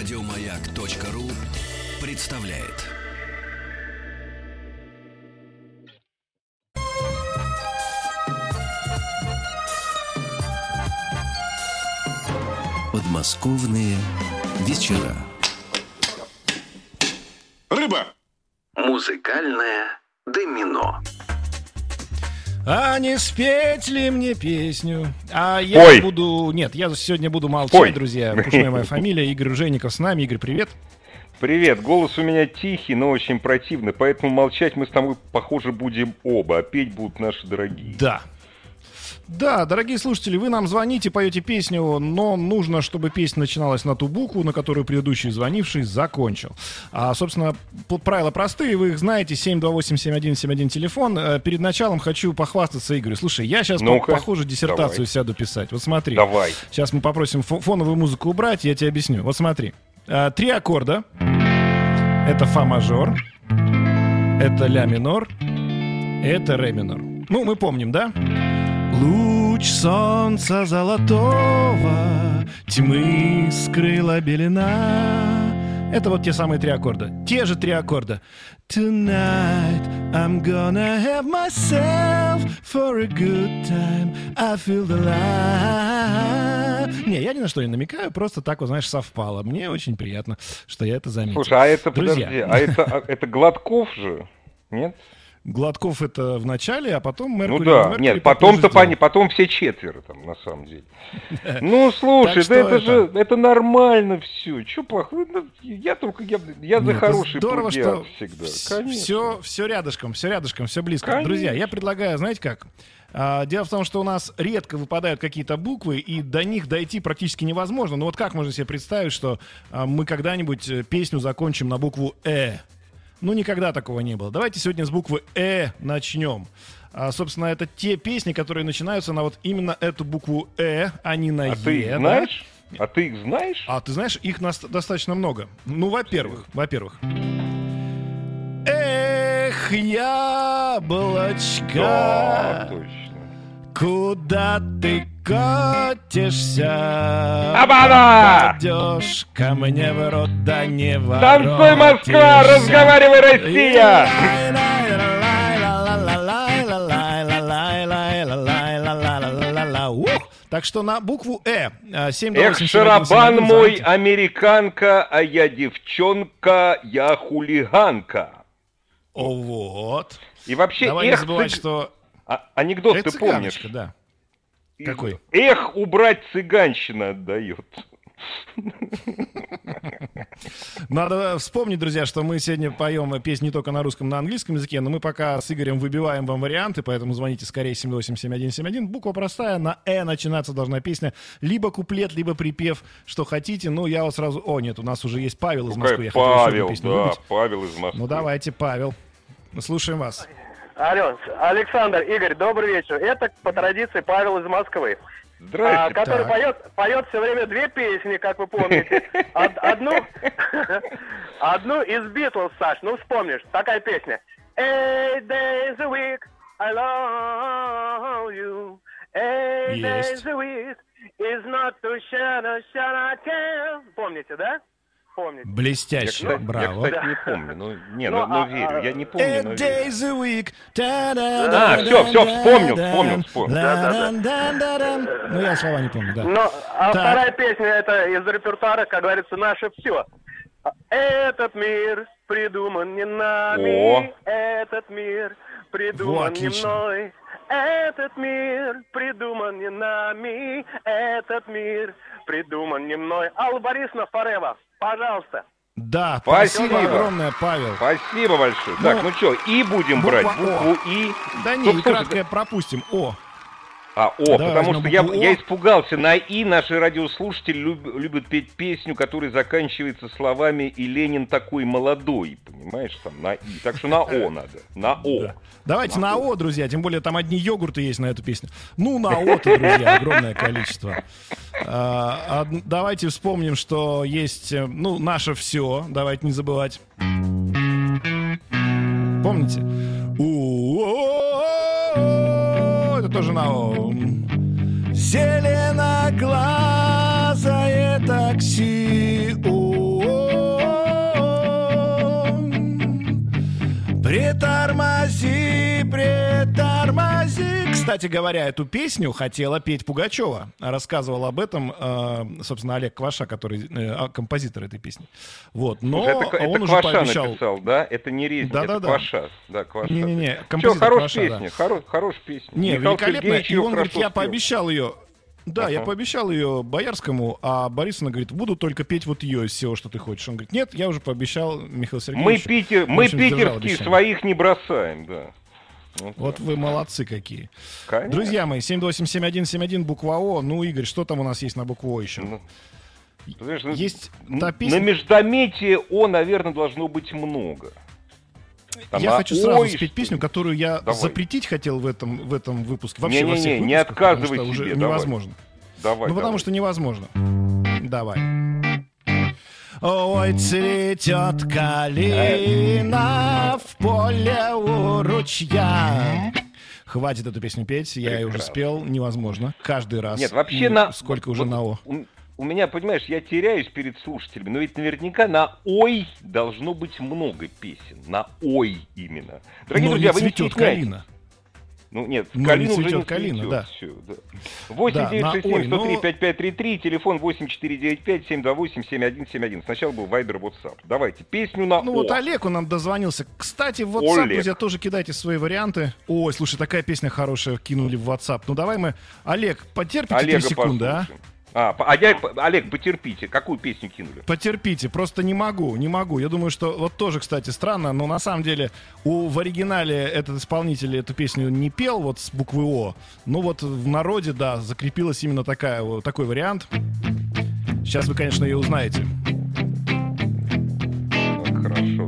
Радиомаяк.ру представляет. Подмосковные вечера. Рыба! Музыкальное домино. А не спеть ли мне песню? А я Пой. буду... Нет, я сегодня буду молчать, Пой. друзья. Пушная моя фамилия. Игорь Жеников с нами. Игорь, привет. Привет, голос у меня тихий, но очень противный, поэтому молчать мы с тобой, похоже, будем оба, а петь будут наши дорогие. Да. Да, дорогие слушатели, вы нам звоните, поете песню, но нужно, чтобы песня начиналась на ту букву, на которую предыдущий звонивший закончил. А, собственно, правила простые, вы их знаете, 728-7171 телефон. Э, Перед началом хочу похвастаться Игорю. Слушай, я сейчас, Ну-ка, похоже, диссертацию давай. сяду писать. Вот смотри. Давай. Сейчас мы попросим фо- фоновую музыку убрать, я тебе объясню. Вот смотри. А, Три аккорда. Это фа мажор. Это ля минор. Это ре минор. Ну, мы помним, да? Луч солнца золотого Тьмы скрыла белина Это вот те самые три аккорда Те же три аккорда Tonight I'm gonna have myself For a good time I feel the light Не, я ни на что не намекаю Просто так, вот, знаешь, совпало Мне очень приятно, что я это заметил Слушай, а это, Друзья. подожди, а это, а это Гладков же? Нет? Гладков это в начале, а потом Ну Меркурий. да, Меркурий нет, потом-то пони, потом все четверо там, на самом деле. Ну, слушай, что да это, же, это нормально все. Че плохого? Ну, Я только, я, я за хороший здорово, что всегда. Все, все рядышком, все рядышком, все близко. Друзья, я предлагаю, знаете как? А, дело в том, что у нас редко выпадают какие-то буквы, и до них дойти практически невозможно. Ну вот как можно себе представить, что а, мы когда-нибудь э, песню закончим на букву «э»? Ну, никогда такого не было. Давайте сегодня с буквы «э» начнем. А, собственно, это те песни, которые начинаются на вот именно эту букву «э», а не на А «е». ты их да? знаешь? А ты их знаешь? А ты знаешь, их нас достаточно много. Ну, во-первых, во-первых. Эх, яблочко, Да, точно. куда ты катишься? Абана! Попадешь ко мне в рот, да не Танцуй, Москва, воротишься. разговаривай, Россия! Так что на букву Э. а, 7 Эх, шарабан мой, американка, а я девчонка, я хулиганка. О, вот. И вообще, Давай не эх, забывать, цыг- что а- анекдот это ты помнишь? да. Какой? Эх, убрать цыганщина отдает. Надо вспомнить, друзья, что мы сегодня поем песни не только на русском, на английском языке, но мы пока с Игорем выбиваем вам варианты, поэтому звоните скорее 787171. Буква простая, на «э» начинаться должна песня. Либо куплет, либо припев, что хотите. Ну, я вот сразу... О, нет, у нас уже есть Павел из Москвы. Я хотел еще одну Павел, песню да, выбить. Павел из Москвы. Ну, давайте, Павел. Мы слушаем вас. Алло, Александр, Игорь, добрый вечер. Это по традиции Павел из Москвы, а, Здрасте. который так. поет, поет все время две песни, как вы помните. Од- одну, одну из Битлз, Саш, ну вспомнишь, такая песня. Eight days a week, I love you. Eight Есть. days a week is not to shine a shine I. Помните, да? Помните. Я, Блестяще, я, браво. кстати, не помню. Ну, не, Ну, ну, ну, а- верю. а- Я не помню, но Eight days a week. А, всё, всё, вспомнил, вспомнил, вспомнил. Ну, я слова не помню, да. Но а Так. вторая песня это из репертуара, как говорится, наше все. Этот мир придуман не нами, О. этот мир придуман Во, не мной. Этот мир придуман не нами, этот мир придуман не мной. Алла Борисовна Форева, пожалуйста. Да, Спасибо. спасибо огромное, Павел. Спасибо большое. Так, ну что, И будем буква брать, О. букву И. Да не, Стоп, и стоп, краткое пропустим. О, А, О, Давай потому что я, О. я испугался. На И наши радиослушатели люб- любят петь песню, которая заканчивается словами «И Ленин такой молодой». Понимаешь, там на И. Так что на О надо. На О. давайте на О, друзья. Тем более там одни йогурты есть на эту песню. Ну, на О-то, друзья, огромное количество. А, од- давайте вспомним, что есть, э, ну, наше все. Давайте не забывать. Помните? У-о-о-о, тоже на О. Зеленоглазая это такси. Притормози, притормози. Кстати говоря, эту песню хотела петь Пугачева. Рассказывал об этом, э, собственно, Олег Кваша, который э, композитор этой песни. Вот, но это, он это уже Кваша пообещал. написал, да? Это не Резник, Да-да-да. это Кваша. Да, Кваша. Не-не-не, композитор хорошая Кваша, песня, да. хоро- хорошая песня. Не, Михаил великолепно. Сергеевич И он говорит, я спел. пообещал ее. Да, я Ага. пообещал ее Боярскому, а Борисовна говорит, буду только петь вот ее из всего, что ты хочешь. Он говорит, нет, я уже пообещал Михаилу Мы, Сергеевичу. Питер, мы общем, сдержал питерские обещание. своих не бросаем, да. Вот, Вот так. вы молодцы какие. Конечно. Друзья мои, 7287171, буква О. Ну, Игорь, что там у нас есть на букву О еще? Ну, знаешь, ну, Есть н- та песня- На междометие О, наверное, должно быть много. Там я на хочу сразу «Ой», спеть песню, которую я Давай. запретить хотел в этом, в этом выпуске. Вообще во Не-не-не, всех не потому отказывай уже себе, давай. невозможно. Давай, ну, потому давай. что невозможно. Давай. Ой, цветет калина в поле у ручья. Хватит эту песню петь, я ее уже спел, невозможно. Каждый раз. Нет, вообще на... Сколько уже вот на О. У, меня, понимаешь, я теряюсь перед слушателями, но ведь наверняка на «Ой» должно быть много песен. На «Ой» именно. Дорогие Но друзья, не вы не стесняйтесь. калина. Ну нет, Но калина не уже цветет не калина, цветет, да. всё, да. 8 Да, 9 на 6 «Ой», 7 103 но- 5533, телефон 8495 728 7171. Сначала был Вайбер, WhatsApp. Давайте песню на Ну «О». вот Олег, он нам дозвонился. Кстати, в WhatsApp, Олег. друзья, тоже кидайте свои варианты. Ой, слушай, такая песня хорошая кинули в WhatsApp. Ну давай мы... Олег, потерпите Олега секунды, а? послушаем. А, по- а я- Олег, потерпите. Какую песню кинули? Потерпите, просто не могу, не могу. Я думаю, что вот тоже, кстати, странно, но на самом деле у, в оригинале этот исполнитель эту песню не пел вот с буквы О. Ну вот в народе, да, закрепилась именно такая, вот такой вариант. Сейчас вы, конечно, ее узнаете. Хорошо.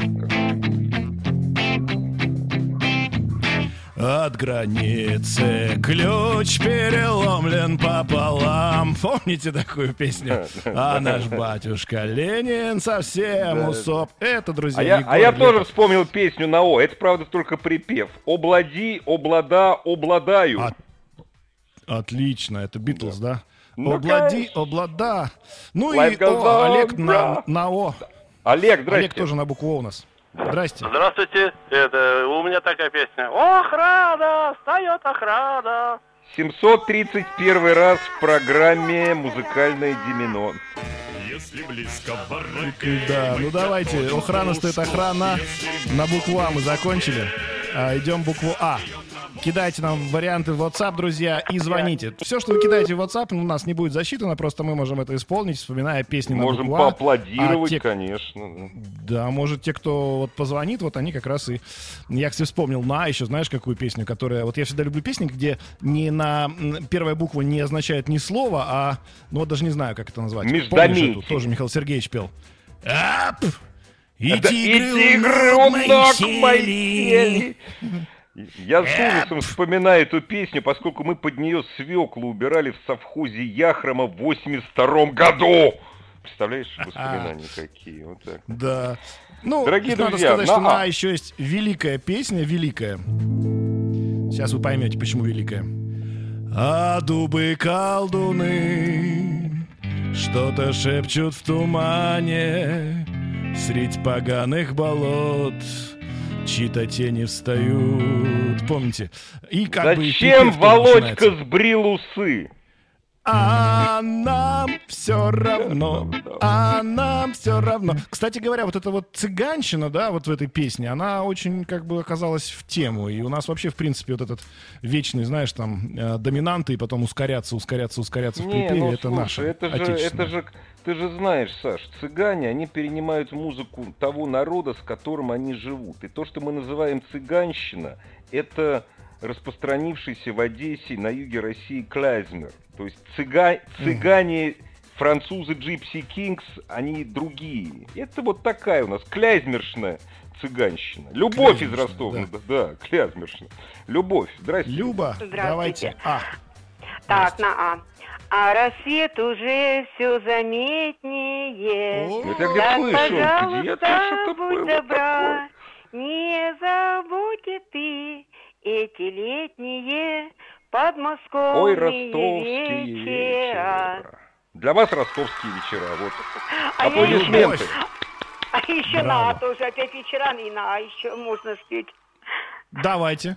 От границы ключ переломлен пополам. Помните такую песню? А наш батюшка Ленин совсем усоп. Это, друзья, А я, а я тоже вспомнил песню на О. Это, правда, только припев. Облади, облада, обладаю. А- Отлично, это Битлз, да? Ну, Облади, конечно. облада. Ну Life и о, Олег на, да. на О. Олег, здрасте. Олег тоже на букву О у нас. Здрасте. Здравствуйте, это у меня такая песня. Охрана, встает охрана. 731 раз в программе «Музыкальное Димино». Если близко барака, Да, ну давайте. Охрана стоит охрана. На букву А мы закончили. А, идем букву А. Кидайте нам варианты в WhatsApp, друзья, и звоните. Все, что вы кидаете в WhatsApp, у нас не будет засчитано, просто мы можем это исполнить, вспоминая песни на Можем букву А. поаплодировать, А те- конечно. Да, может, те, кто вот позвонит, вот они как раз и... Я, кстати, вспомнил на, еще знаешь, какую песню, которая... Вот я всегда люблю песни, где не на... Первая буква не означает ни слова, а... Ну, вот даже не знаю, как это назвать. Помнишь Междометие. эту? Тоже Михаил Сергеевич пел. Ап! И тигры, и тигры у ног моих сели. Я с ужасом вспоминаю эту песню, поскольку мы под нее свеклу убирали в совхозе Яхрома в 82 году. Представляешь, воспоминания какие. Вот так. Да. Ну, Дорогие надо друзья, сказать, что на А. на еще есть великая песня, великая. Сейчас вы поймете, почему великая. А дубы колдуны что-то шепчут в тумане Средь поганых болот чьи-то тени встают. Помните? И как бы Зачем тоже Володька сбрил усы? А нам все равно, а нам все равно. Кстати говоря, вот эта вот цыганщина, да, вот в этой песне, она очень как бы оказалась в тему. И у нас вообще, в принципе, вот этот вечный, знаешь, там, э, доминанты, и потом ускоряться, ускоряться, ускоряться в Не, припеве, ну это слушай, наше это же, это же, ты же знаешь, Саш, цыгане, они перенимают музыку того народа, с которым они живут. И то, что мы называем цыганщина, это распространившийся в Одессе на юге России клязьмер. То есть цыга- цыгане, французы Gypsy Kings, они другие. Это вот такая у нас клязьмершная цыганщина. Любовь из Ростова. Да, да клязьмершная. Любовь. Здрасте. Люба, Здравствуйте. давайте. А, Так, на А. А рассвет уже все заметнее. О. Это я где-то Так, слышал. Пожалуйста, будь добра, не забудь ты эти летние Ой, подмосковные ростовские вечера. вечера. Для вас ростовские вечера. Вот. А Аплодисменты. А еще на Браво. А тоже опять вечера, и на А еще можно спеть. Давайте.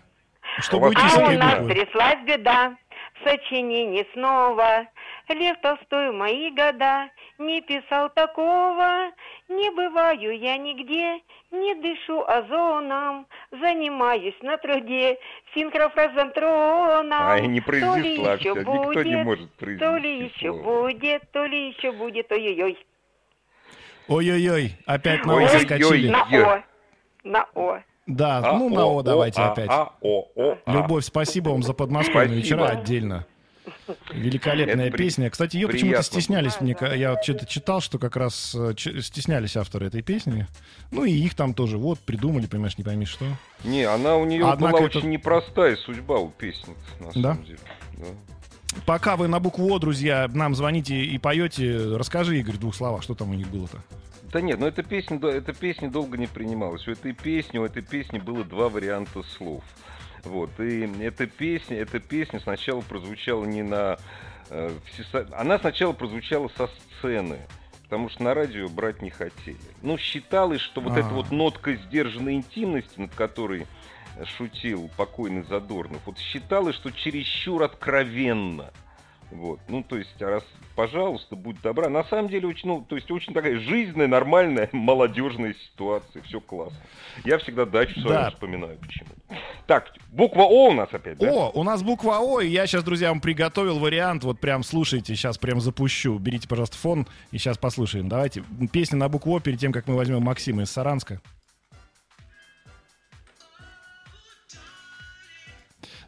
Что вас будете А у нас буквы? тряслась беда, сочинений снова. Лев Толстой в мои года не писал такого. Не бываю я нигде, не дышу озоном, занимаюсь на труде синхрофразотроном. А, и не То ли произнесла еще всё. Никто не будет, может То ли произнести еще слово. будет, то ли еще будет, ой-ой-ой. Ой-ой-ой, опять на О Ой-ой-ой. заскочили. На Е. О, на О. Да, А, ну на О давайте а, опять. а, о, о, а. Любовь, спасибо вам за подмосковные Спасибо. вечера отдельно. Великолепная Это при- песня. Кстати, ее почему-то стеснялись. Мне, Да, я что-то читал, что как раз э, стеснялись авторы этой песни. Ну и их там тоже вот придумали, понимаешь, не пойми что. Не, она у нее Однако была это- очень непростая судьба у песни, на Да? самом деле. Да. Пока вы на букву О, друзья, нам звоните и поете, расскажи, Игорь, в двух словах, что там у них было-то. Да нет, но эта песня, эта песня долго не принималась. У этой песни, у этой песни было два варианта слов. Вот, и эта песня, эта песня сначала прозвучала не на... э, всесо- Она сначала прозвучала со сцены, потому что на радио брать не хотели. Ну, считалось, что вот А. эта вот нотка сдержанной интимности, над которой э, шутил покойный Задорнов, вот считалось, что чересчур откровенно. Вот, ну, то есть, а раз, пожалуйста, будь добра. На самом деле, очень, ну, то есть, очень такая жизненная, нормальная, молодежная ситуация. Все классно. Я всегда дачу свою Да. вспоминаю почему. Так, буква О у нас опять, да? О, у нас буква О, и я сейчас, друзья, вам приготовил вариант, вот прям слушайте, сейчас прям запущу. Берите, пожалуйста, фон и сейчас послушаем. Давайте, песня на букву О перед тем, как мы возьмем Максима из Саранска.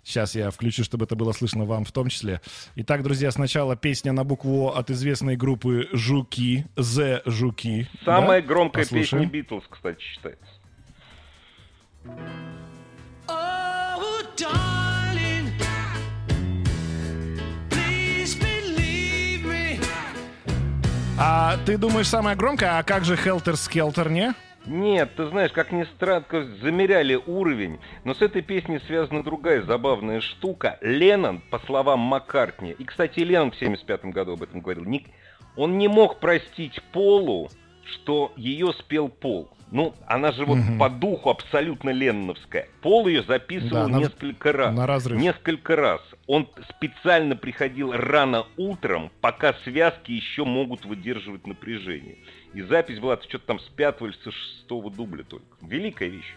Сейчас я включу, чтобы это было слышно вам в том числе. Итак, друзья, сначала песня на букву О от известной группы Жуки, The Жуки. Самая Да? громкая Послушаем. песня Битлз, кстати, считается. Oh, darling, please believe me. А ты думаешь, самая громкая, а как же Хелтер Скелтер, не? Нет, ты знаешь, как ни странно, замеряли уровень, но с этой песней связана другая забавная штука. Леннон, по словам Маккартни, и, кстати, Леннон в 75 году об этом говорил, не- он не мог простить Полу, что ее спел Пол. Ну, она же вот Мгм. по духу абсолютно ленновская. Пол ее записывал Да, на- несколько раз. на разрыв. Несколько раз. Он специально приходил рано утром, пока связки еще могут выдерживать напряжение. И запись была что-то там с пятого или со шестого дубля только. Великая вещь.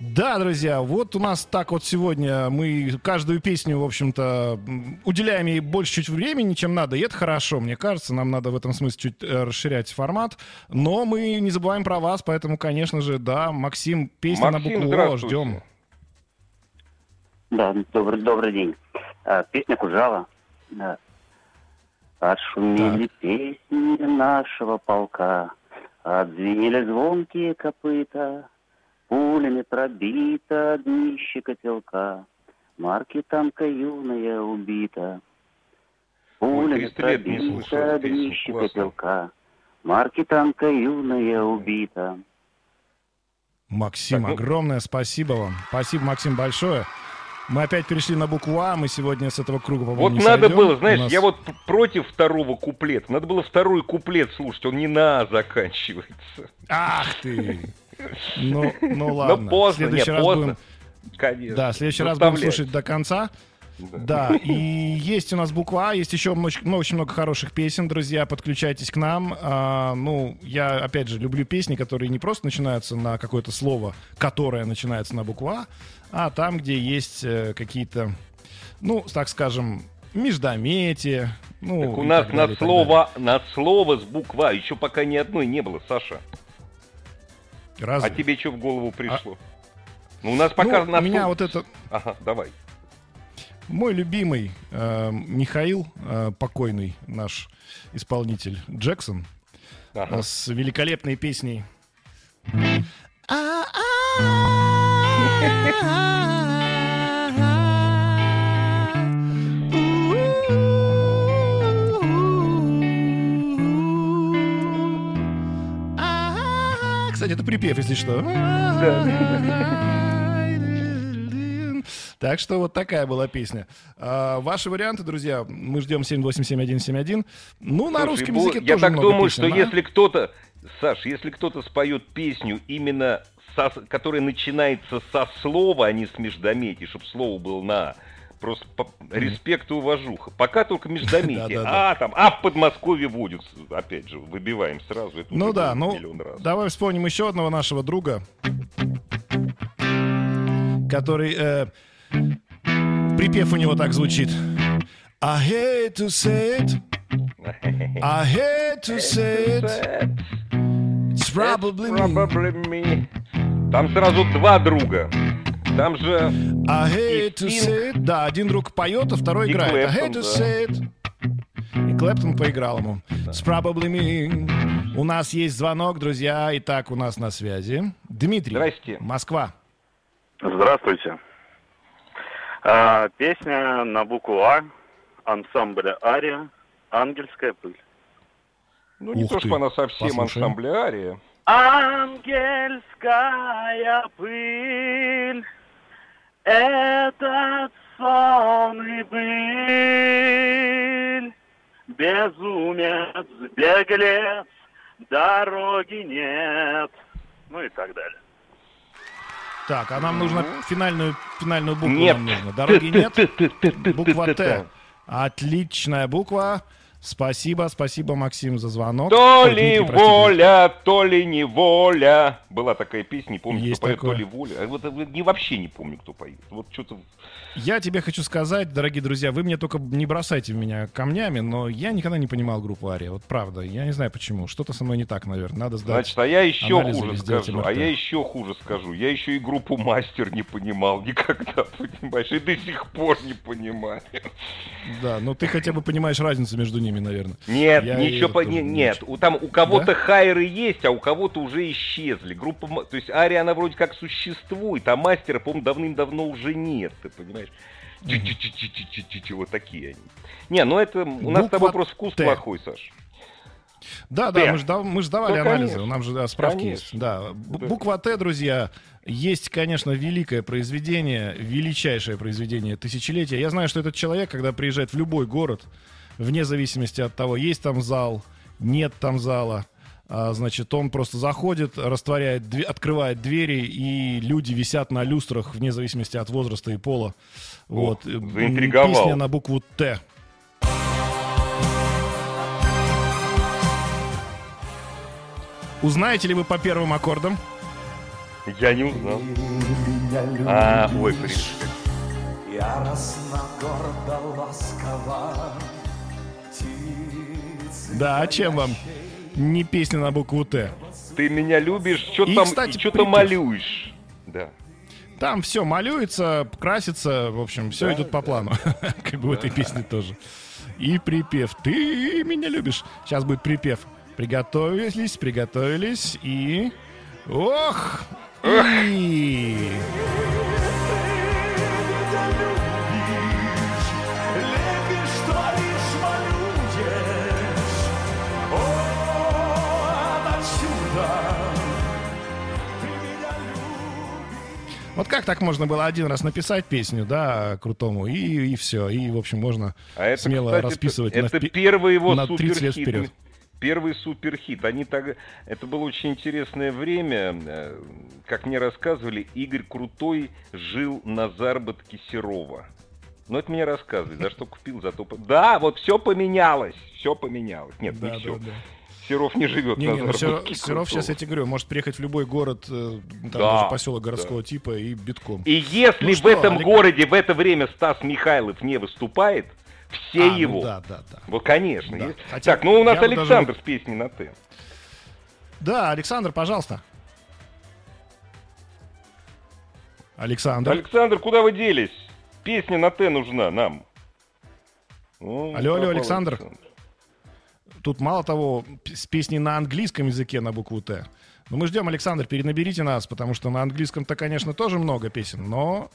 Да, друзья, вот у нас так вот сегодня мы каждую песню, в общем-то, уделяем ей больше чуть времени, чем надо, и это хорошо, мне кажется, нам надо в этом смысле чуть э, расширять формат, но мы не забываем про вас, поэтому, конечно же, да, Максим, песня Максим, на букву О, ждем. Да, добрый, добрый день. А, песня Куджава. Отшумели песни нашего полка, Отзвенели звонкие копыта, Пулями пробито днище котелка, Марки танка юная убита. Пулями 300 лет не слышал пробито днище котелка, Марки танка юная убита. Максим, Так, ну- огромное спасибо вам. Спасибо, Максим, большое. Мы опять перешли на букву А, мы сегодня с этого круга, по-моему, Вот не надо сойдем. было, У знаешь, нас- я вот против второго куплета. Надо было второй куплет слушать, он не на «а» заканчивается. Ах ты! Ну, ну ладно. Но поздно, следующий не, раз поздно. будем- Конечно. Да, в следующий раз будем слушать до конца. Да. И есть у нас буква А, есть еще ну, очень много хороших песен, друзья, подключайтесь к нам. А, ну, я, опять же, люблю песни, которые не просто начинаются на какое-то слово, которое начинается на букву А, а там, где есть э, какие-то, ну, так скажем, междометия. Ну, Так у нас так далее, на слово, на слово с буква еще пока ни одной не было, Саша. Разве? А тебе что в голову пришло? Ну, у нас пока А Ну, на у меня вот это... Ага, давай. Мой любимый э, Михаил, э, покойный наш исполнитель Джексон, Ага. с великолепной песней. Кстати, это припев, если что. Так что вот такая была песня. А, ваши варианты, друзья, мы ждем 787-171. Ну, на Слушай, русском языке Я тоже так много думаю, песен, что а? если кто-то, Саш, если кто-то споет песню именно со, которая начинается со слова, а не с междометий, чтобы слово было на Просто по- респект и уважуха. Пока только междометие. А, там, а в Подмосковье водят. Опять же, выбиваем сразу. Это Ну да, ну, давай вспомним еще одного нашего друга, который... э, припев у него так звучит. I hate to say it, I hate to say it, it's probably me. Probably me. Там сразу два друга. Там же I hate to И say it. Да, один друг поет, а второй И играет. I hate Клэптон, to да. say it. И Клэптон поиграл ему. It's probably me. У нас есть звонок, друзья. Итак, у нас на связи Дмитрий. Здрасте. Москва. Здравствуйте. А, песня на букву А, ансамбля Ария, «Ангельская пыль». Ну, не Ух то, ты. что она совсем Послушаем. ансамбля ария. Ангельская пыль, этот сон и быль, безумец, беглец, дороги нет, ну и так далее. Так, а нам нужно финальную, финальную букву Нет. нам нужно. Дороги нет. Буква Т. Отличная буква. Спасибо, спасибо, Максим, за звонок. То Ой, ли Дмитрий, простите. воля, то ли не воля. Была такая песня, не помню, Есть кто поет, такое. то ли воля. А вот, не вообще не помню, кто поет. Вот что-то... Я тебе хочу сказать, дорогие друзья, вы мне только не бросайте в меня камнями, но я никогда не понимал группу Ария. Вот правда, я не знаю почему. Что-то со мной не так, наверное. Надо сдать. Значит, а я еще хуже скажу. А я еще хуже скажу. Я еще и группу Мастер не понимал никогда, понимаешь? И до сих пор не понимаю. Да, но ты хотя бы понимаешь разницу между ними, наверное. Нет, Я ничего по... не- не нет. У, там у кого-то Да? хайры есть, а у кого-то уже исчезли. Группа, то есть Ария, она вроде как существует, а мастера, по-моему, давным-давно уже нет, ты понимаешь? Вот такие они. Не, ну это у нас с тобой просто вкус плохой, Саш. Да, да, мы же мы ж давали Ну, анализы, конечно. у нас же да, справки Конечно. есть. Да. Буква Т, друзья, есть, конечно, великое произведение, величайшее произведение тысячелетия. Я знаю, что этот человек, когда приезжает в любой город, вне зависимости от того, есть там зал, нет там зала, а, значит, он просто заходит, растворяет, открывает двери, и люди висят на люстрах вне зависимости от возраста и пола. вот. М, заинтриговал. Песня на букву Т. Узнаете ли вы по первым аккордам? Я не узнал. А, ой, приш. Яростно, гордо, ласково Да, а чем вам не песня на букву Т? Ты меня любишь, что там, кстати, что-то малюешь. Да. Там все малюется, красится, в общем, все Да, идет по да. плану. Как бы в этой песне тоже. И припев. Ты меня любишь. Сейчас будет припев. Приготовились, приготовились и... Ох! И... Вот как так можно было один раз написать песню, да, крутому, и, и все. И, в общем, можно А это, смело кстати, расписывать это, на это первый его на 30 лет вперед. Первый суперхит. Они так... Это было очень интересное время. Э, Как мне рассказывали, Игорь Крутой жил на заработке Серова. Ну, это мне рассказывали. За что купил, зато... Да, вот все поменялось. Все поменялось. Нет, Да, не все. да, да. Серов не живет Не, на не, ну заработке Серов, сейчас, я тебе говорю, может приехать в любой город, э, там Да, даже поселок да. городского типа и битком. И если Ну в что, этом Олег- городе в это время Стас Михайлов не выступает, все А, ну его. да, да, да. Вот, конечно. Да. есть. Хотя Так, ну у нас даже Александр вот- с песней на Т. Да, Александр, пожалуйста. Александр. Александр, куда вы делись? Песня на Т нужна нам. О, Алло, алло, пропал Александр. Тут мало того, с песней на английском языке на букву Т. Но мы ждем, Александр, перенаберите нас, потому что на английском-то, конечно, тоже много песен, но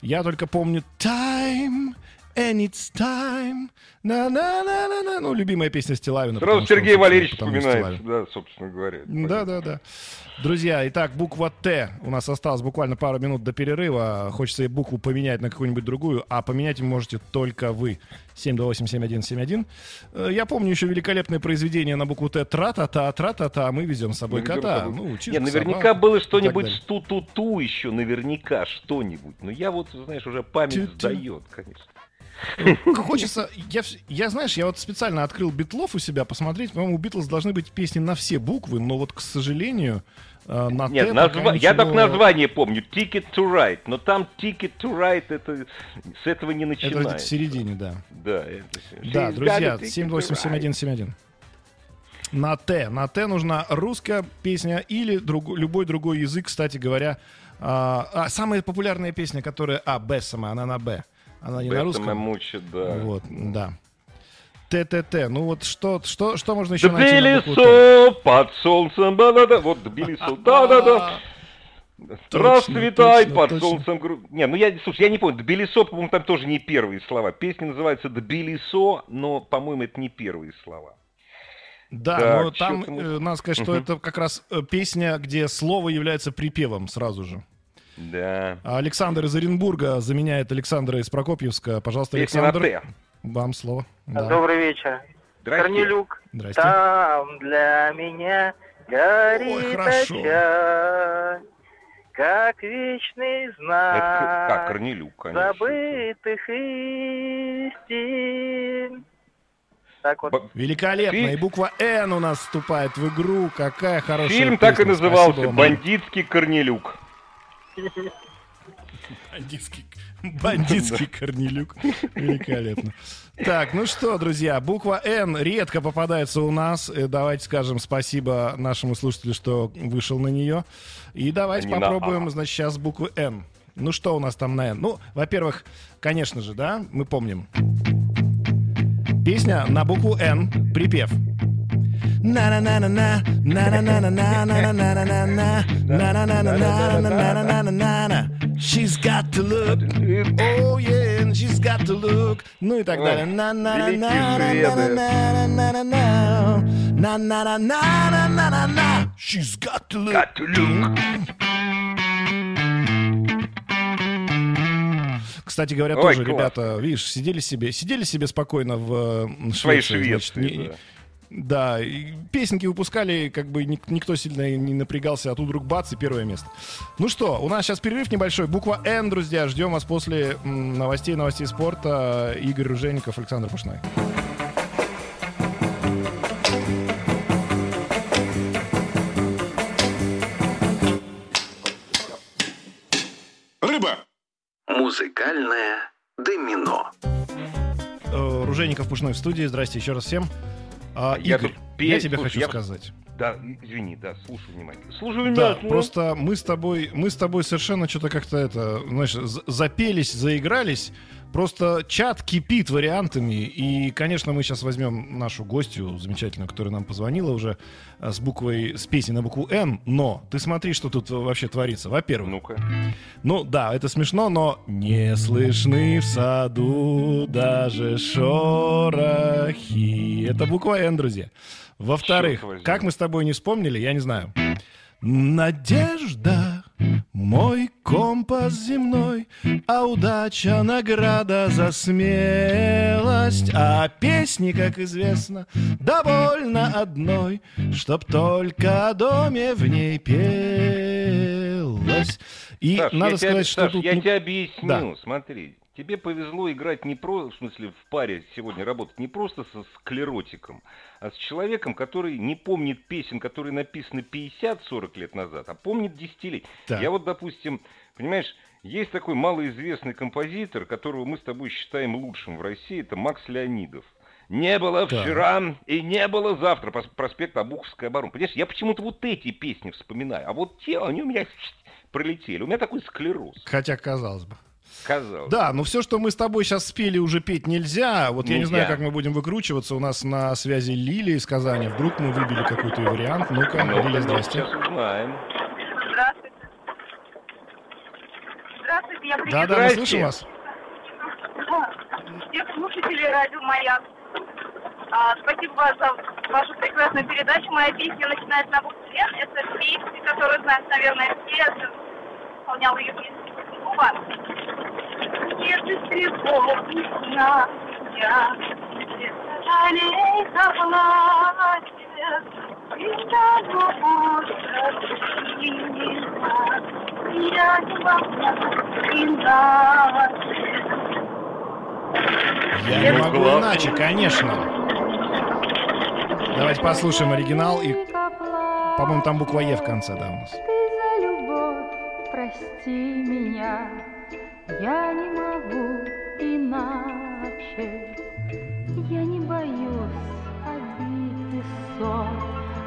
я только помню Time And it's time. на на на на на Ну, любимая песня Стилавина. Сразу потому Сергей Валерьевич Стилавин. да, собственно говоря. Да, да, да. Друзья, итак, буква Т. У нас осталось буквально пару минут до перерыва. Хочется и букву поменять на какую-нибудь другую, а поменять можете только вы. 728-7171. Э, Я помню еще великолепное произведение на букву Т. Тра-та-та, тра-та-та. Мы везем с собой Мы кота. с собой- Ну, Нет, наверняка собаку было что-нибудь с ту-ту-ту еще, наверняка что-нибудь. Но я вот, знаешь, уже память сдает, конечно. Хочется, я, я, знаешь, я вот специально открыл битлов у себя посмотреть. По-моему, у Битлз должны быть песни на все буквы, но вот, к сожалению, э, на Нет, назва- пока я ничего- так название помню. Ticket to Ride. Но там Ticket to Ride, это с этого не Это начинается. в середине, да. Да, это. Да, друзья, got a ticket to 787-7171. На Т. На Т нужна русская песня или друг- любой другой язык, кстати говоря. А, а, самая популярная песня, которая... А, Б сама, она на Б. Она не на русском. мучит, да. Вот, да. ТТТ. Ну вот что, что, что можно еще найти на Тбилисо букву Т? под солнцем, да-да-да, вот Тбилисо, да-да-да. Расцветай под точно. солнцем. гру- Не, ну я, слушай, я не помню, Тбилисо, по-моему, там тоже не первые слова. Песня называется Тбилисо, но, по-моему, это не первые слова. Да, Так, но там мы- э, надо сказать, что Мгм. это как раз э, песня, где слово является припевом сразу же. Да. Александр из Оренбурга заменяет Александра из Прокопьевска. Пожалуйста, Песня Александр, вам слово. Да. Добрый вечер. Здрасте. Корнелюк, Здрасте. там для меня горит хорошо. очаг, как вечный Это, знак как, Корнелюк, конечно. забытых истин. Так вот. Б- Великолепно. И буква Н у нас вступает в игру. Какая хорошая Фильм так и песня. назывался Спасибо вам. «Бандитский Корнелюк». Бандитский, бандитский Корнелюк. Великолепно. Так, ну что, друзья, буква Н редко попадается у нас. Э, Давайте скажем спасибо нашему слушателю, что вышел на нее. И давайте не на попробуем, А. значит, сейчас буквы Н. Ну что у нас там на Н? Ну, во-первых, конечно же, да, мы помним. Песня на букву Н, припев. She's got to look. Oh yeah, she's got to look. Ну и так далее. на на на на на на She's got to look. Got to look. Кстати говоря, Ой, тоже класс. ребята, видишь, сидели себе, сидели себе спокойно в Швеции. Свои шведские, значит, да. Да, и песенки выпускали, как бы ник- никто сильно не напрягался, а тут вдруг бац и первое место. Ну что, у нас сейчас перерыв небольшой. Буква Н, друзья. Ждем вас после м, новостей, новостей спорта. Игорь Ружейников, Александр Пушной. Рыба! Музыкальное домино. Э, Ружейников, Пушной в студии. Здрасте еще раз всем. А, Я Игорь, тут я тебе слушай, хочу я- сказать. Да, извини, да, слушаю внимательно. Слушаю Да, внимательно. просто мы с тобой, мы с тобой совершенно что-то как-то это, знаешь, запелись, заигрались. Просто чат кипит вариантами. И, конечно, мы сейчас возьмем нашу гостью замечательную, которая нам позвонила уже а, с буквой, с песней на букву Н. Но ты смотри, что тут вообще творится. Во-первых, Ну-ка. ну да, это смешно, но не слышны в саду даже шорохи. Это буква Н, друзья. Во-вторых, как мы с тобой не вспомнили, я не знаю. Надежда, мой компас земной, а удача награда за смелость, а песни, как известно, довольно одной, чтоб только о доме в ней пелось. И Саш, надо я сказать, тебе, что Саш, тут... я тебе объясню. Да. Смотри, тебе повезло играть не про, в смысле, в паре сегодня работать не просто со склеротиком, а с человеком, который не помнит песен, которые написаны 50-40 лет назад, а помнит десятилетия. Так. Я вот, допустим, понимаешь, есть такой малоизвестный композитор, которого мы с тобой считаем лучшим в России, это Макс Леонидов. Не было вчера и не было завтра. Прос- Проспект Обуховская оборона. Понимаешь, я почему-то вот эти песни вспоминаю, а вот те, они у меня пролетели. У меня такой склероз, Хотя, казалось бы. Казалось. Да, но все, что мы с тобой сейчас спели, уже петь нельзя. Вот я не Нельзя. знаю, как мы будем выкручиваться. У нас на связи Лилия из Казани. Вдруг мы выбили какой-то вариант. Ну-ка, Ну, Лилия, ну, здрасте. узнаем. Здравствуйте. Здравствуйте, я Да, да, мы слышим вас. всех слушателей радио «Маяк». А, спасибо вас за вашу прекрасную передачу. Моя песня начинается на букву «Н». Это песня, которую знают, наверное, все. Я исполняла ее песню. У вас. Нет тревог, не знаю я, где жалей заплатит, и давно я не могу иначе. Я не могу иначе, конечно. Давайте послушаем оригинал и, по-моему, там буква Е в конце, да, у нас. Ты за любовь прости меня, я не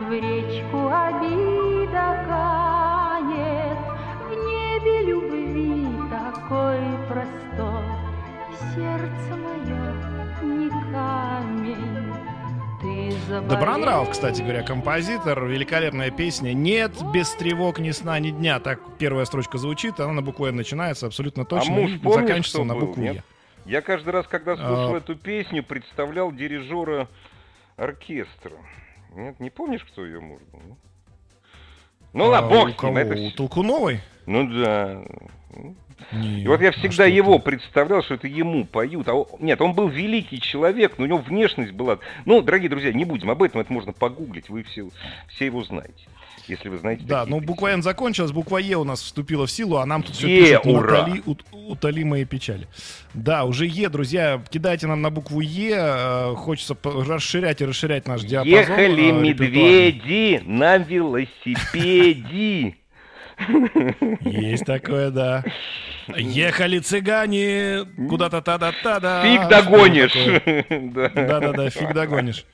в речку обида канет, в небе любви такой простор, сердце мое не камень. Ты Добронравов, кстати говоря, композитор, великолепная песня. Нет, без тревог ни сна, ни дня. Так первая строчка звучит, она на букву «Н» начинается абсолютно точно а муж и помнит, заканчивается что на букву? «Е». Я каждый раз, когда слушал А. эту песню, представлял дирижера оркестра. Нет, не помнишь, кто ее муж был? Ну А ладно, бог с ним. это У Толкуновой? Ну да. Не, И вот я а всегда что его ты? представлял, что это ему поют. А о- нет, он был великий человек, но у него внешность была... Ну, дорогие друзья, не будем об этом, это можно погуглить, вы все, все его знаете. Если вы знаете... Да, ну буква «Н» закончилась, буква «Е» у нас вступила в силу, а нам тут все пишут! «Утоли, ут- утоли мои печали». Да, уже «Е», друзья, кидайте нам на букву «Е», э, хочется расширять и расширять наш диапазон. Ехали э, репертуарный. медведи на велосипеде. Есть такое, да. Ехали цыгане куда-то та-да-та-да. Фиг догонишь. Да-да-да, фиг догонишь.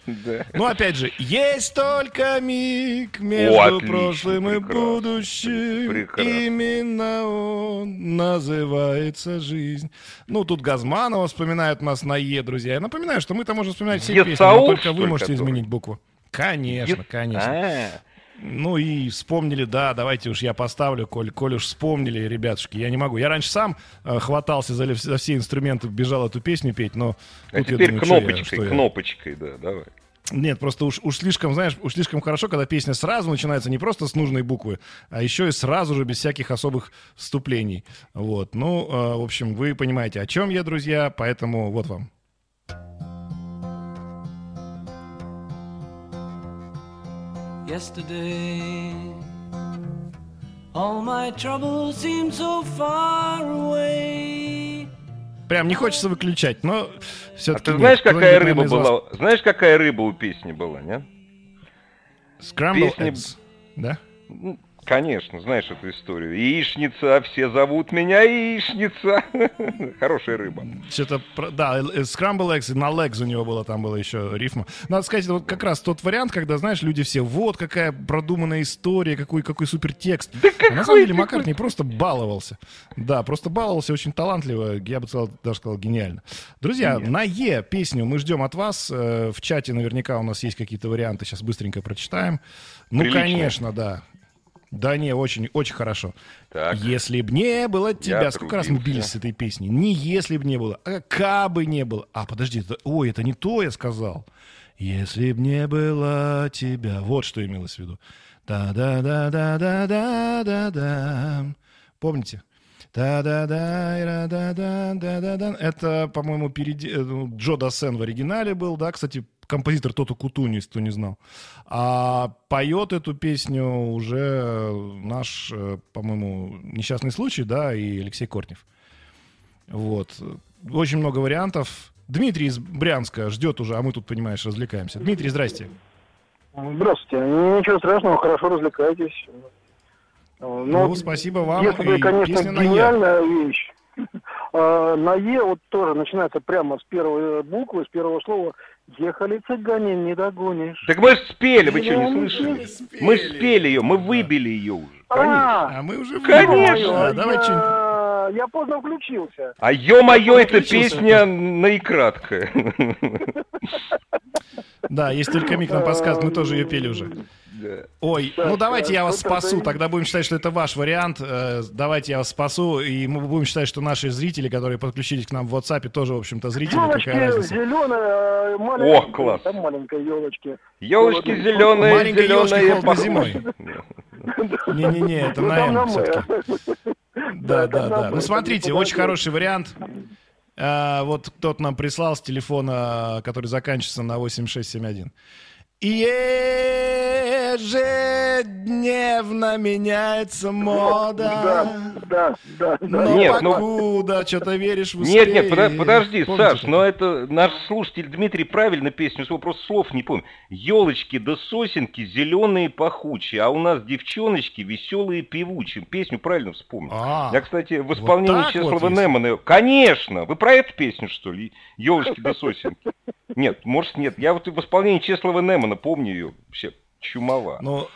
Ну, опять же, есть только миг между прошлым и будущим. Именно он называется жизнь. Ну, тут Газманова вспоминают нас на Е, друзья. Я напоминаю, что мы-то можем вспоминать все песни, только вы можете изменить букву. Конечно, конечно. Ну и вспомнили, да, давайте уж я поставлю, коль, коль уж вспомнили, ребятушки, я не могу. Я раньше сам э, хватался за, за все инструменты, бежал эту песню петь, но... А тут я теперь думаю, что я- кнопочкой, что я- кнопочкой, да, давай. Нет, просто уж, уж слишком, знаешь, уж слишком хорошо, когда песня сразу начинается не просто с нужной буквы, а еще и сразу же без всяких особых вступлений. Вот, ну, э, в общем, вы понимаете, о чем я, друзья, поэтому вот вам. Yesterday, all my troubles seem so far away. Прям не хочется выключать, но А все-таки... ты знаешь, какая рыба была? Знаешь, какая рыба у песни была, нет? Scramble Песни- eggs, да? Конечно, знаешь эту историю. Яичница, все зовут меня яичница. Хорошая рыба. Что-то, да, э, Scramble Eggs, на Legs у него было, там было еще рифма. Надо сказать, вот как раз тот вариант, когда, знаешь, люди все, вот какая продуманная история, какой, какой супер текст. а на самом деле Маккартни просто баловался. Да, просто баловался очень талантливо, я бы сказал, даже сказал, гениально. Друзья, на Е песню мы ждем от вас. Э, В чате наверняка у нас есть какие-то варианты, сейчас быстренько прочитаем. Ну, Приличные. конечно, да. Да не, очень, очень хорошо. Так. Если б не было тебя, сколько раз мы трудился. бились с этой песней? Не если б не было, а кабы не было. А, подожди, это- ой, это не то я сказал. Если б не было тебя. Вот что имелось в виду. Да-да-да-да-да-да-да-да. Помните? да да да да да да да Это, по-моему, переди... э, ну, Джо Дассен в оригинале был, да, кстати, композитор Тото Кутуни, если кто не знал. А поет эту песню уже наш, э, по-моему, несчастный случай, да, и Алексей Кортнев. Вот. Очень много вариантов. Дмитрий из Брянска ждет уже, а мы тут, понимаешь, развлекаемся. Дмитрий, здрасте. Здравствуйте. Ничего страшного, хорошо развлекайтесь. Ну, Ну, спасибо вам. Если, И конечно, песня на «Е». гениальная вещь. А, На Е вот тоже начинается прямо с первой буквы, с первого слова. Ехали цыгане, не догонишь. Так мы спели, вы что, не слышали? спели. Мы спели ее, мы выбили ее уже. А, А мы уже Конечно. ё-моё, Давай я-. Я поздно включился. А ё-моё, это Включился. песня наикраткая. Да, есть только миг нам подсказывает, мы тоже ее пели уже. Ой, Да, ну давайте да, я вас это спасу, тогда будем считать, что это ваш вариант. Э, Давайте я вас спасу, и мы будем считать, что наши зрители, которые подключились к нам в WhatsApp, тоже, в общем-то, зрители. Елочки разница? зеленые, маленькие. О, класс. Там маленькие елочки. Елочки Вот. зеленые, Маленькая елочка зеленые холодно зимой. Не-не-не, это Ну, на все-таки. Да, да, да. Ну смотрите, очень хороший вариант. А, Вот кто-то нам прислал с телефона, который заканчивается на 8671. Ежедневно меняется мода. Да, да, да. да. Но Нет, ну- покуда что-то веришь в Нет, успех. нет, подо- подожди, Помните Саш, но это наш слушатель Дмитрий правильно песню, свой просто слов не помню. Елочки да сосенки зеленые пахучие, а у нас девчоночки веселые певучие. Песню правильно вспомнил. А, Я, кстати, в исполнении вот Чеслова есть. Немана. Конечно! Вы про эту песню, что ли? Елочки да сосенки. Нет, может, нет. Я вот в исполнении Чеслова Немана помню ее. Вообще чумова. Ну,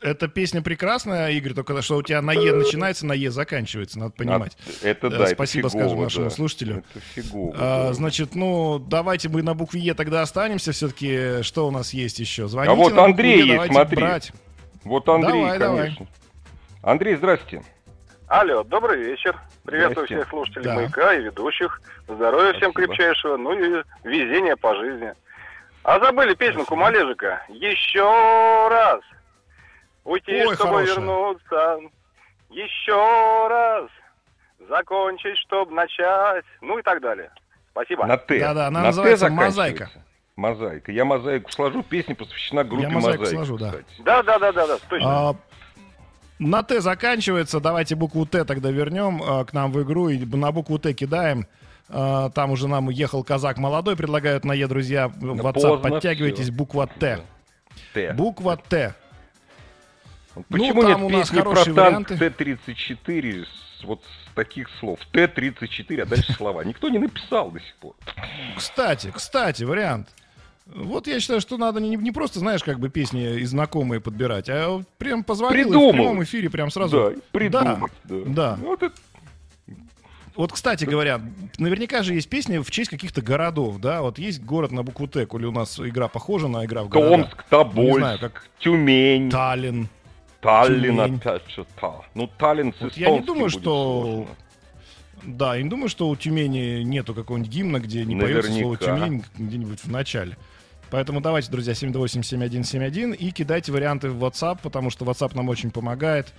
эта песня прекрасная, Игорь, только что у тебя на Е начинается, на Е заканчивается, надо понимать. А, это Э, да, это Спасибо, фигово, скажем нашему да. слушателю. Это фигово. А, да. значит, ну, давайте мы на букве Е тогда останемся все-таки. Что у нас есть еще? Звоните А вот Андрей Е, есть, смотри. брать. Вот Андрей, Давай, давай. конечно. Андрей, здрасте. Алло, добрый вечер. Приветствую Здрасте. всех слушателей Да. «Маяка» и ведущих. Здоровья всем Спасибо. крепчайшего, ну и везения по жизни. А забыли песню Кумалежика. Еще раз. Уйти, Ой, чтобы хорошая. вернуться. Еще раз. Закончить, чтобы начать. Ну и так далее. Спасибо. На Т. Да-да, она На Т называется заканчивается. «Мозаика». Мозаика. Я мозаику сложу. Песня посвящена группе Я мозаику «Мозаика», сложу, да. кстати. Да, да, да, да, да, точно. А, на Т заканчивается. Давайте букву Т тогда вернем а, к нам в игру и на букву Т кидаем. А, там уже нам ехал казак молодой, предлагают на Е, друзья, в Да WhatsApp. поздно Подтягивайтесь, всё. буква Т. Т. Буква Т. Почему ну, нет у нас песни про танк варианты. Т-34 с, вот с таких слов? Т-34, а дальше слова. Никто не написал до сих пор. Кстати, кстати, вариант. Вот я считаю, что надо не, не просто, знаешь, как бы песни и знакомые подбирать, а прям позвонил и в Придумал. прямом эфире прям сразу. Да, придумать. Да. Да. Вот это- Вот, кстати говоря, наверняка же есть песни в честь каких-то городов, да? Вот есть город на букву Т, коли у нас игра похожа на игра в города. Томск, Ну, не знаю, Тобольск, как Тюмень, Таллин. Таллин Тюмень. опять что-то. Ну, Таллин с Вот я не думаю, что... сложно. Да, я не думаю, что у Тюмени нету какого-нибудь гимна, где не поется слово Наверняка. Тюмень где-нибудь в начале. Поэтому давайте, друзья, 728-7171 и кидайте варианты в WhatsApp, потому что WhatsApp нам очень помогает.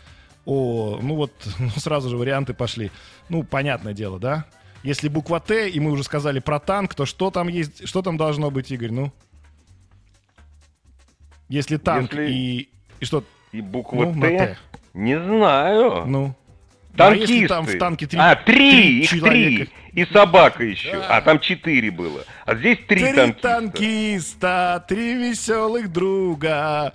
О, ну вот, ну сразу же варианты пошли. Ну, понятное дело, да? Если буква Т, и мы уже сказали про танк, то что там есть, что там должно быть, Игорь, ну? Если танк Если- и, и что? И буква Ну, Т? Т. Не знаю. Ну. Ну, а Танкисты. если там в танке три- а, три, три их человека? три. И собака еще. А, там четыре было. А здесь три, Три танкиста. танкиста, три веселых друга,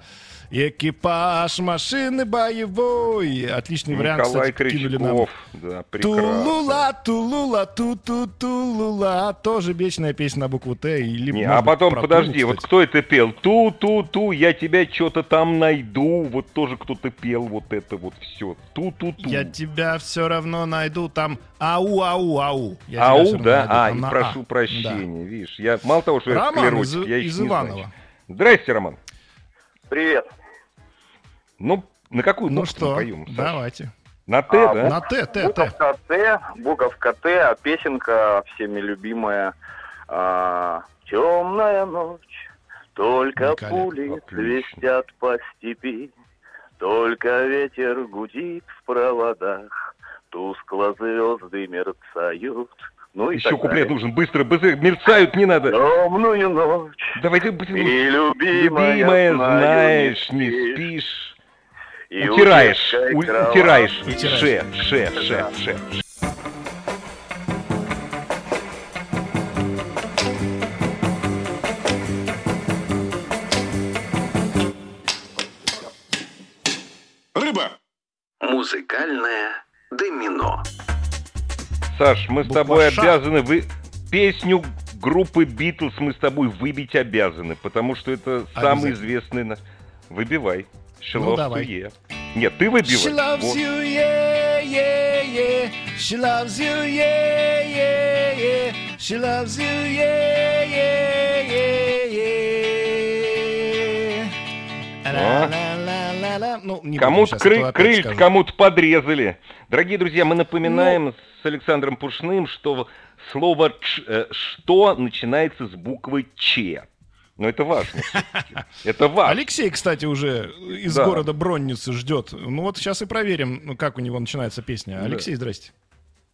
экипаж машины боевой. Отличный вариант, Николай кстати, кинули нам. Да, прекрасно. Тулула, тулула, ту-ту-тулула. Тоже вечная песня на букву Т. Или, Не, а быть, потом, про подожди, Тулу, вот кто это пел? Ту-ту-ту, я тебя что-то там найду. Вот тоже кто-то пел вот это вот все. Ту-ту-ту. Я тебя все равно найду там. Ау, ау, ау. Я Ау, да? найду А, и на прошу А. прощения, видишь. Я мало того, что я Роман из, склеротик, я еще из не знаю. Иванова. Здрасте, Роман. Привет. Ну, на какую Ну что, мы поем? Саш? давайте. На Т, А, да? На Т, Т, Т. Буковка Т, буковка Т, а песенка всеми любимая а, «Темная ночь, только Великолепно. пули Отлично. свистят по степи, только ветер гудит в проводах, тускло звезды мерцают». Ну и Еще куплет далее. нужен. Быстро, быстро. Мерцают не надо. Темную ночь, Давай ты, и любимая, любимая, знаешь, не спишь. И Утираешь, у- утираешь. Утираешь. Ше, ше, ше, ше. Рыба! Музыкальное домино. Саш, мы с Буква тобой Ш. обязаны вы песню группы Битлз мы с тобой выбить обязаны, потому что это самый известный на... Выбивай. She Ну, loves давай. to yeah. Нет, ты выбивай. She loves Вот. you, yeah, yeah, yeah. She loves you, yeah, yeah, yeah. She loves you, yeah, yeah, yeah, yeah. На, Ну, Кому-то кры- скажу. кому-то подрезали. Дорогие друзья, мы напоминаем Ну. с Александром Пушным, что слово э, «что» начинается с буквы «ч». Но это важно. Это важно. Алексей, кстати, уже из Да. города Бронницы ждет. Ну вот сейчас и проверим, ну, как у него начинается песня. Да. Алексей, здрасте.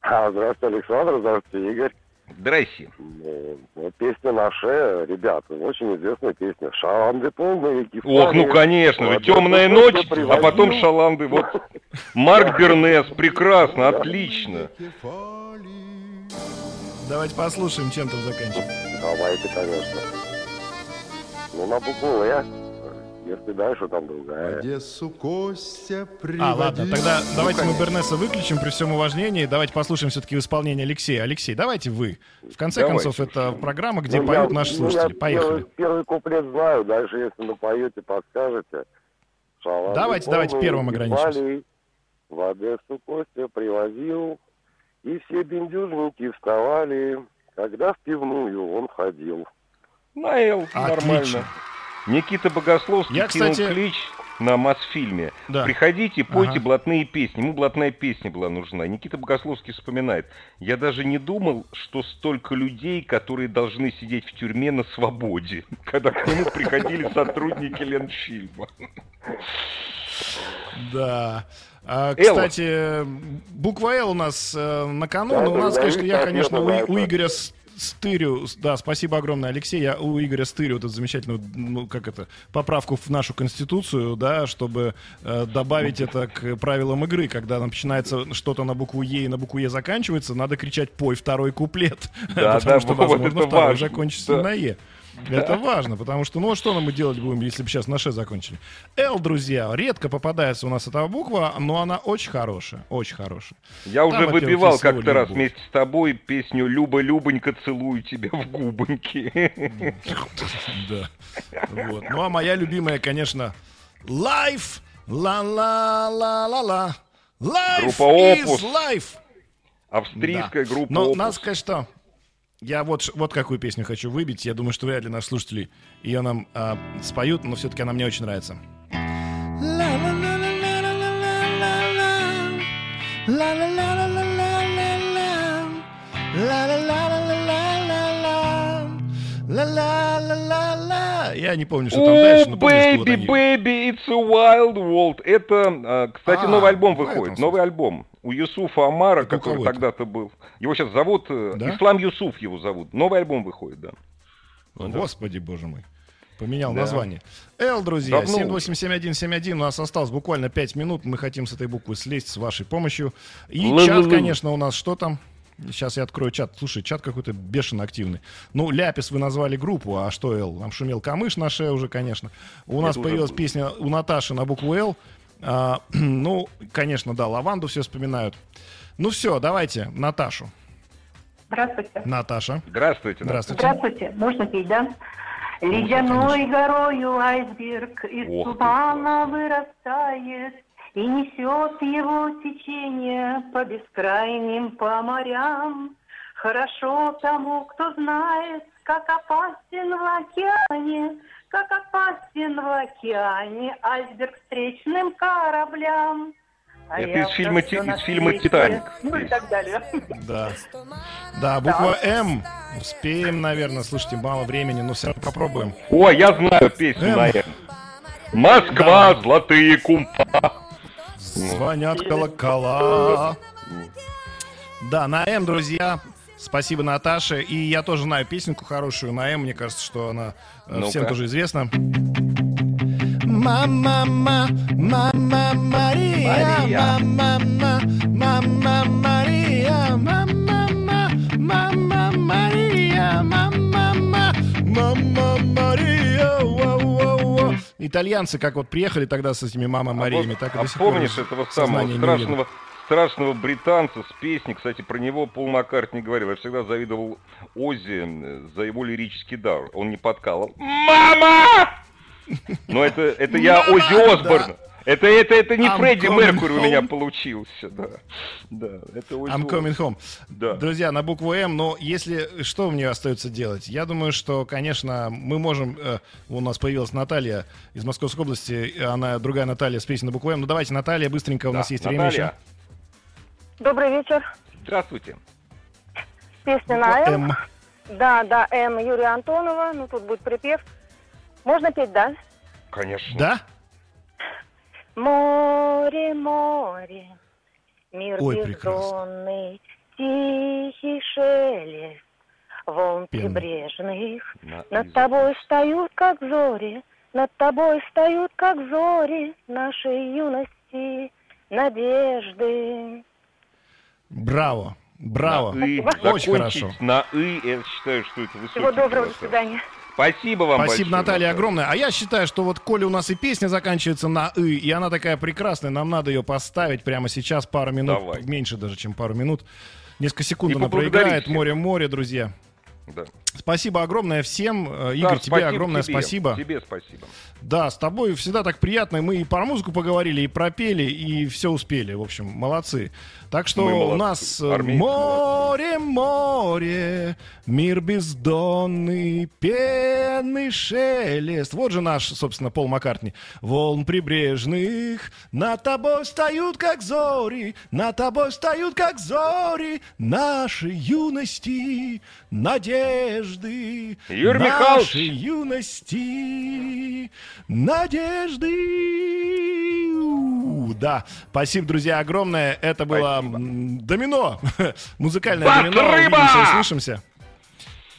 А, здравствуйте, Александр, здравствуйте, Игорь. Здрасте. Ну, Песня наша, ребята, очень известная песня. Шаланды полные реки. Ох, ну конечно же, темная ночь, а потом шаланды. Вот Марк Бернес, прекрасно, отлично. Давайте послушаем, чем там заканчивается. Давайте, конечно. Ну, на букву «Э». Если дальше, там другая. Одессу Костя А, ладно, тогда Ну, давайте мы Бернеса выключим при всем уважении. Давайте послушаем все-таки в исполнении Алексея. Алексей, давайте вы. В конце Давайте. концов, это программа, где Ну, поют я- наши ну, я слушатели. Поехали. Первый, первый куплет знаю, дальше, если напоете, подскажете. Шаланды Давайте, давайте полные первым ограничимся. В Одессу Костя привозил, и все бендюжники вставали, когда в пивную он ходил. На Эл, Отлично. нормально. Никита Богословский Я, кинул кстати- клич на Мосфильме. Да. Приходите, пойте Ага. блатные песни. Ему блатная песня была нужна. Никита Богословский вспоминает. Я даже не думал, что столько людей, которые должны сидеть в тюрьме на свободе, когда к нему приходили сотрудники Ленфильма. Да. А, кстати, буква Л у нас э, на кону, но у нас, конечно, я, конечно, у, у. Игоря С- Стырю, да, спасибо огромное, Алексей, я у Игоря Стырю вот эту замечательную, ну, как это, поправку в нашу конституцию, да, чтобы э, добавить это к правилам игры, когда начинается что-то на букву Е и на букву Е заканчивается, надо кричать «пой второй куплет», Да, потому да, что, вот возможно, это второй важно, закончится да. на Е. Это важно, потому что, ну, а что мы делать будем, если бы сейчас на Ш закончили? Л, друзья, редко попадается у нас эта буква, но она очень хорошая, очень хорошая. Я Там, уже выбивал как-то раз «любовь». вместе с тобой песню «Люба, Любонька, целую тебя в губоньки». Да. Вот. Ну, а моя любимая, конечно, Life, ла-ла-ла-ла-ла. Life Группа is Opus. life. Австрийская Да. группа Но надо сказать, что я вот, вот какую песню хочу выбить. Я думаю, что вряд ли наши слушатели ее нам а, споют, но все-таки она мне очень нравится. Я не помню, что там дальше, но помню, baby, baby, it's a wild world. Это, а, кстати, А, новый альбом выходит. Новый альбом. У Юсуфа Амара, Это который тогда-то был. Его сейчас зовут... э, Да? Ислам Юсуф его зовут. Новый альбом выходит, да. Господи, боже мой. Поменял Да. название. Л, друзья, Давно 787171. У нас осталось буквально 5 минут. Мы хотим с этой буквы слезть с вашей помощью. И Лы-лы-лы. чат, конечно, у нас что там? Сейчас я открою чат. Слушай, чат какой-то бешено активный. Ну, Ляпис вы назвали группу, а что Л? Там шумел камыш на ше уже, конечно. У нас Это уже появилась было. песня у Наташи на букву Л. А, ну, конечно, да, лаванду все вспоминают. Ну все, давайте, Наташу. Здравствуйте. Наташа. Здравствуйте. Здравствуйте. Здравствуйте. Можно петь, да? Ледяной горою айсберг из Ох ты, тумана вырастает и несет его течение по бескрайним по морям. Хорошо тому, кто знает, как опасен в океане, как опасен в океане айсберг встречным кораблям. А Это из фильма «Ти- из фильма. «Титаник». Ну и так далее. Да. Да, буква М. Успеем, наверное. Слушайте, мало времени, но все равно попробуем. О, я знаю песню Эм. на «М». Москва, золотые кумпа. Звонят колокола. Да, на М, друзья. Спасибо, Наташе. И я тоже знаю песенку хорошую на М. Мне кажется, что она Ну-ка. всем тоже известна. Мама, мама, мама, Мария, Мария. мама, мама, Мария, мама, мама, Мария, мама, мама, Мария, вау, вау, вау. Итальянцы как вот приехали тогда с этими мама Мариями, так и а до сих пор помнишь этого самого страшного, страшного британца с песней, кстати, про него Пол Маккартни говорил, я всегда завидовал Оззи э, за его лирический дар, он не подкалывал. Мама! Но это, это я! Оззи Осборн. Это, это, это не I'm Фредди Меркури у меня получился, да. Да, это очень I'm coming home. Да. Друзья, на букву М, но если что мне остается делать? Я думаю, что, конечно, мы можем... э, у нас появилась Наталья из Московской области, она другая Наталья с песней на букву М. Ну давайте, Наталья, быстренько, у Да, нас есть время Наталья. еще. Добрый вечер. Здравствуйте. Песня на М. М. Да, да, М. Юрия Антонова. Ну, тут будет припев. Можно петь, да? Конечно. Да? Море, море, мир Ой, бездонный, тихий шелест, волн Пена. прибрежных. На Над тобой встают, как зори, над тобой встают, как зори нашей юности, надежды. Браво. Браво. На «и». Очень хорошо. На «и», я считаю, что это высокий Всего доброго, до свидания. Спасибо вам Спасибо, большое, Наталья, огромное. А я считаю, что вот коли у нас и песня заканчивается на «ы», и она такая прекрасная, нам надо ее поставить прямо сейчас, пару минут, Давай. меньше даже, чем пару минут. Несколько секунд И она проиграет. Море-море, друзья. Да. Спасибо огромное всем. Э, Игорь, тебе огромное тебе. спасибо. Тебе спасибо. Да, с тобой всегда так приятно. Мы и про музыку поговорили, и пропели, и все успели. В общем, молодцы. Так что у молодцы. нас э, Армейцы море, море, мир бездонный, пенный шелест. Вот же наш, собственно, Пол Маккартни. Волн прибрежных над тобой встают, как зори, над тобой встают, как зори нашей юности, надежды. Юрий нашей Михайлович! юности, надежды. У, Да, спасибо, друзья, огромное. Это было м, домино, музыкальное Бах, домино. рыба! Увидимся, услышимся.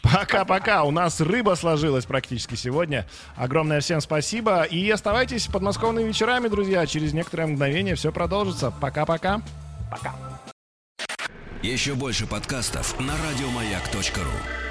Пока-пока. У нас рыба сложилась практически сегодня. Огромное всем спасибо. И оставайтесь подмосковными вечерами, друзья. Через некоторое мгновение все продолжится. Пока-пока. Еще больше подкастов на радиомаяк.ру.